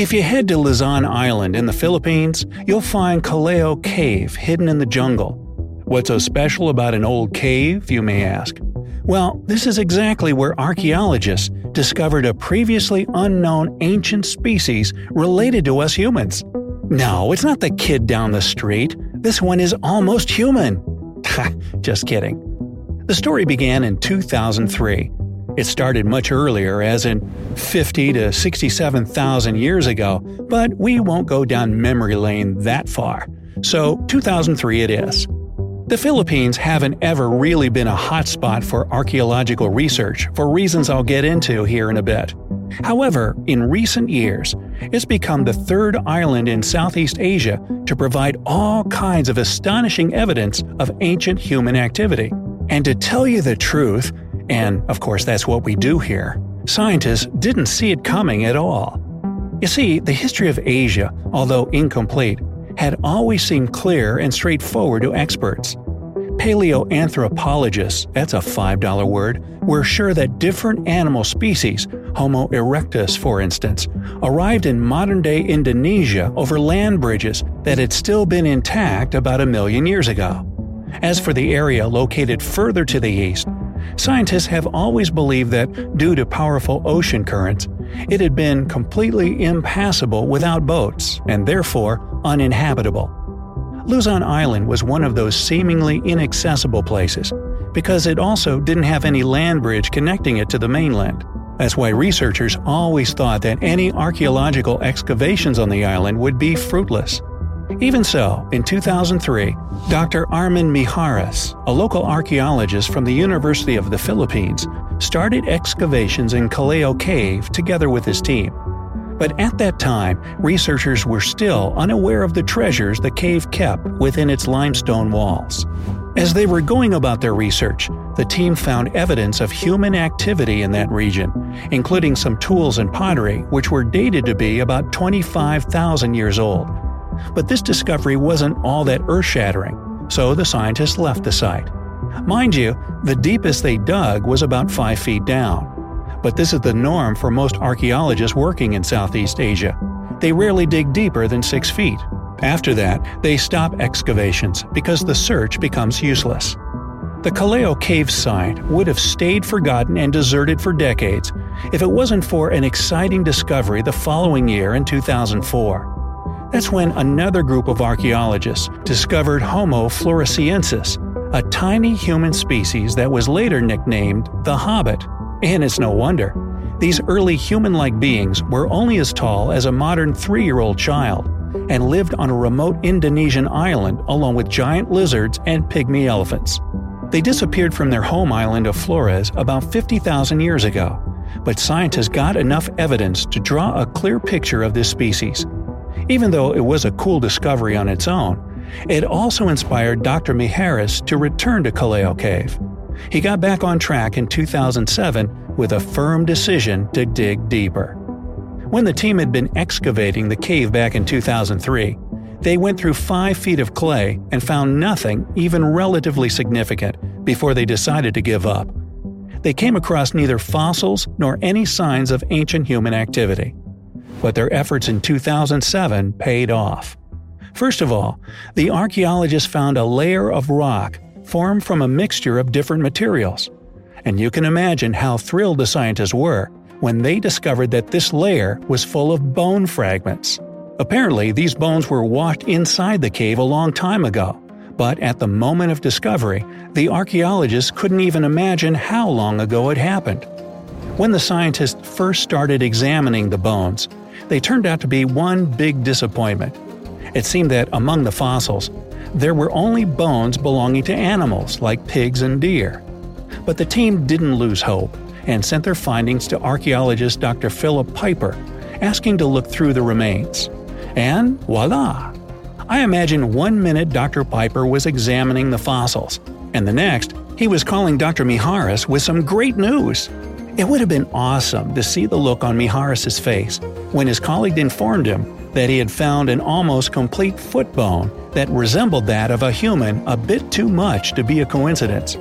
If you head to Luzon Island in the Philippines, you'll find Callao Cave hidden in the jungle. What's so special about an old cave, you may ask? Well, this is exactly where archaeologists discovered a previously unknown ancient species related to us humans. No, it's not the kid down the street. This one is almost human. Just kidding. The story began in 2003. It started much earlier, as in 50 to 67,000 years ago, but we won't go down memory lane that far. So, 2003 it is. The Philippines haven't ever really been a hotspot for archaeological research for reasons I'll get into here in a bit. However, in recent years, it's become the third island in Southeast Asia to provide all kinds of astonishing evidence of ancient human activity. And to tell you the truth, and of course that's what we do here, scientists didn't see it coming at all. You see, the history of Asia, although incomplete, had always seemed clear and straightforward to experts. Paleoanthropologists, that's a $5 word, were sure that different animal species, Homo erectus for instance, arrived in modern day Indonesia over land bridges that had still been intact about a million years ago. As for the area located further to the east, scientists have always believed that, due to powerful ocean currents, it had been completely impassable without boats and therefore uninhabitable. Luzon Island was one of those seemingly inaccessible places, because it also didn't have any land bridge connecting it to the mainland. That's why researchers always thought that any archaeological excavations on the island would be fruitless. Even so, in 2003, Dr. Armin Mijares, a local archaeologist from the University of the Philippines, started excavations in Callao Cave together with his team. But at that time, researchers were still unaware of the treasures the cave kept within its limestone walls. As they were going about their research, the team found evidence of human activity in that region, including some tools and pottery which were dated to be about 25,000 years old. But this discovery wasn't all that earth shattering, so the scientists left the site. Mind you, the deepest they dug was about 5 feet down, but this is the norm for most archaeologists working in Southeast Asia. They rarely dig deeper than 6 feet. After that, they stop excavations because the search becomes useless. The Callao Cave site would have stayed forgotten and deserted for decades if it wasn't for an exciting discovery the following year in 2004. That's when another group of archaeologists discovered Homo floresiensis, a tiny human species that was later nicknamed the Hobbit. And it's no wonder. These early human like beings were only as tall as a modern three year old child and lived on a remote Indonesian island along with giant lizards and pygmy elephants. They disappeared from their home island of Flores about 50,000 years ago, but scientists got enough evidence to draw a clear picture of this species. Even though it was a cool discovery on its own, it also inspired Dr. Mijares to return to Callao Cave. He got back on track in 2007 with a firm decision to dig deeper. When the team had been excavating the cave back in 2003, they went through 5 feet of clay and found nothing even relatively significant before they decided to give up. They came across neither fossils nor any signs of ancient human activity. But their efforts in 2007 paid off. First of all, the archaeologists found a layer of rock formed from a mixture of different materials. And you can imagine how thrilled the scientists were when they discovered that this layer was full of bone fragments. Apparently, these bones were washed inside the cave a long time ago, but at the moment of discovery, the archaeologists couldn't even imagine how long ago it happened. When the scientists first started examining the bones, they turned out to be one big disappointment. It seemed that among the fossils, there were only bones belonging to animals like pigs and deer. But the team didn't lose hope and sent their findings to archaeologist Dr. Philip Piper, asking to look through the remains. And voila! I imagine one minute Dr. Piper was examining the fossils, and the next, he was calling Dr. Mijares with some great news. It would have been awesome to see the look on Mijares' face when his colleague informed him that he had found an almost complete foot bone that resembled that of a human a bit too much to be a coincidence.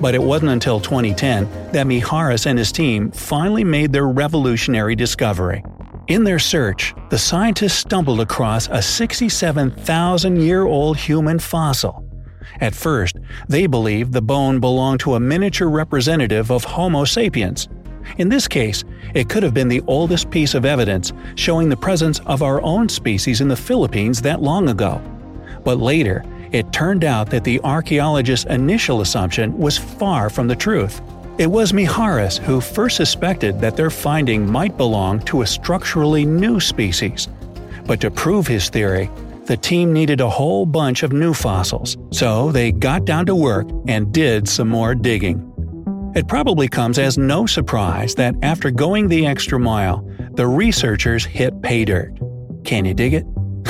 But it wasn't until 2010 that Mijares and his team finally made their revolutionary discovery. In their search, the scientists stumbled across a 67,000 year old human fossil. At first, they believed the bone belonged to a miniature representative of Homo sapiens. In this case, it could have been the oldest piece of evidence showing the presence of our own species in the Philippines that long ago. But later, it turned out that the archaeologist's initial assumption was far from the truth. It was Mijares who first suspected that their finding might belong to a structurally new species. But to prove his theory, the team needed a whole bunch of new fossils, so they got down to work and did some more digging. It probably comes as no surprise that after going the extra mile, the researchers hit pay dirt. Can you dig it?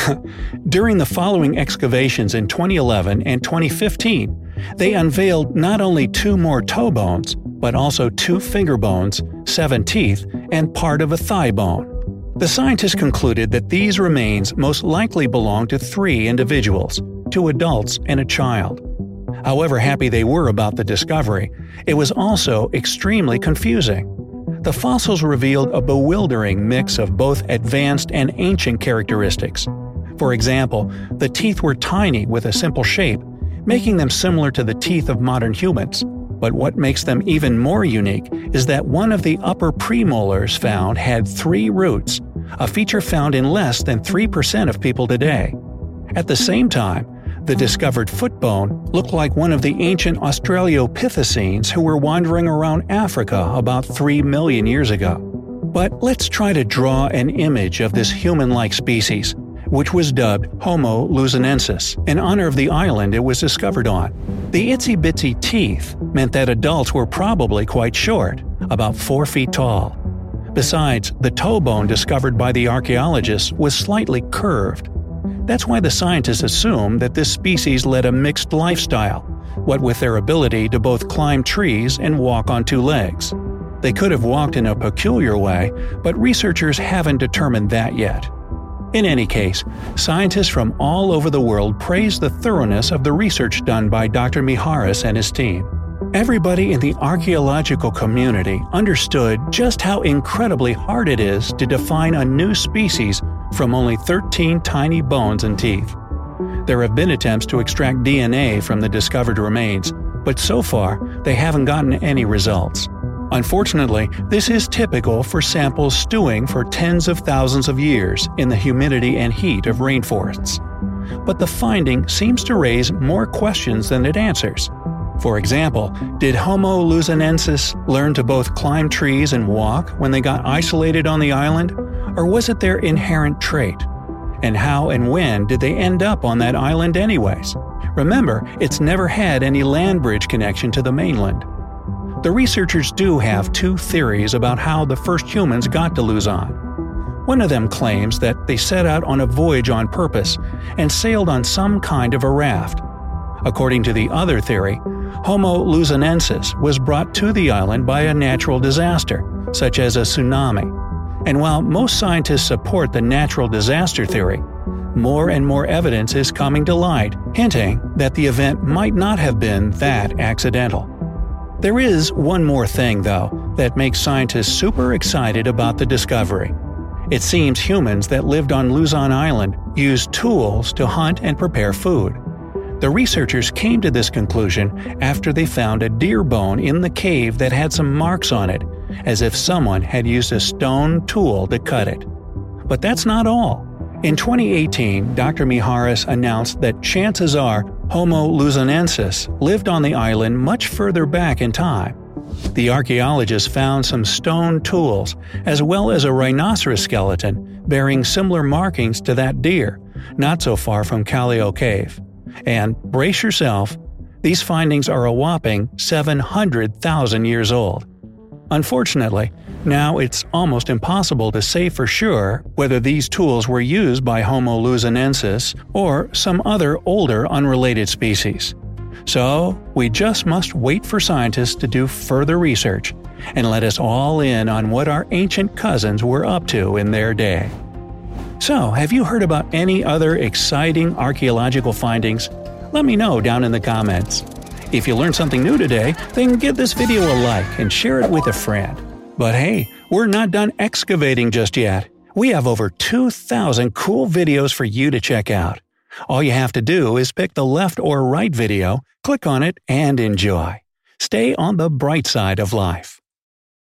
During the following excavations in 2011 and 2015, they unveiled not only two more toe bones, but also two finger bones, seven teeth, and part of a thigh bone. The scientists concluded that these remains most likely belong to three individuals two adults and a child. However happy they were about the discovery, it was also extremely confusing. The fossils revealed a bewildering mix of both advanced and ancient characteristics. For example, the teeth were tiny with a simple shape, making them similar to the teeth of modern humans. But what makes them even more unique is that one of the upper premolars found had three roots, a feature found in less than 3% of people today. At the same time, the discovered foot bone looked like one of the ancient Australopithecines who were wandering around Africa about 3 million years ago. But let's try to draw an image of this human like species, which was dubbed Homo luzonensis, in honor of the island it was discovered on. The itsy bitsy teeth meant that adults were probably quite short, about 4 feet tall. Besides, the toe bone discovered by the archaeologists was slightly curved. That's why the scientists assume that this species led a mixed lifestyle, what with their ability to both climb trees and walk on two legs. They could have walked in a peculiar way, but researchers haven't determined that yet. In any case, scientists from all over the world praise the thoroughness of the research done by Dr. Mijares and his team. Everybody in the archaeological community understood just how incredibly hard it is to define a new species from only 13 tiny bones and teeth. There have been attempts to extract DNA from the discovered remains, but so far they haven't gotten any results. Unfortunately, this is typical for samples stewing for tens of thousands of years in the humidity and heat of rainforests. But the finding seems to raise more questions than it answers. For example, did Homo luzonensis learn to both climb trees and walk when they got isolated on the island, or was it their inherent trait? And how and when did they end up on that island, anyways? Remember, it's never had any land bridge connection to the mainland. The researchers do have two theories about how the first humans got to Luzon. One of them claims that they set out on a voyage on purpose and sailed on some kind of a raft. According to the other theory, Homo luzonensis was brought to the island by a natural disaster, such as a tsunami. And while most scientists support the natural disaster theory, more and more evidence is coming to light, hinting that the event might not have been that accidental. There is one more thing, though, that makes scientists super excited about the discovery. It seems humans that lived on Luzon Island used tools to hunt and prepare food. The researchers came to this conclusion after they found a deer bone in the cave that had some marks on it, as if someone had used a stone tool to cut it. But that's not all. In 2018, Dr. Mijares announced that chances are Homo luzonensis lived on the island much further back in time. The archaeologists found some stone tools, as well as a rhinoceros skeleton bearing similar markings to that deer, not so far from Callao Cave. And brace yourself, these findings are a whopping 700,000 years old. Unfortunately, now it's almost impossible to say for sure whether these tools were used by Homo luzonensis or some other older unrelated species. So, we just must wait for scientists to do further research and let us all in on what our ancient cousins were up to in their day. So, have you heard about any other exciting archaeological findings? Let me know down in the comments. If you learned something new today, then give this video a like and share it with a friend. But hey, we're not done excavating just yet. We have over 2,000 cool videos for you to check out. All you have to do is pick the left or right video, click on it, and enjoy. Stay on the bright side of life.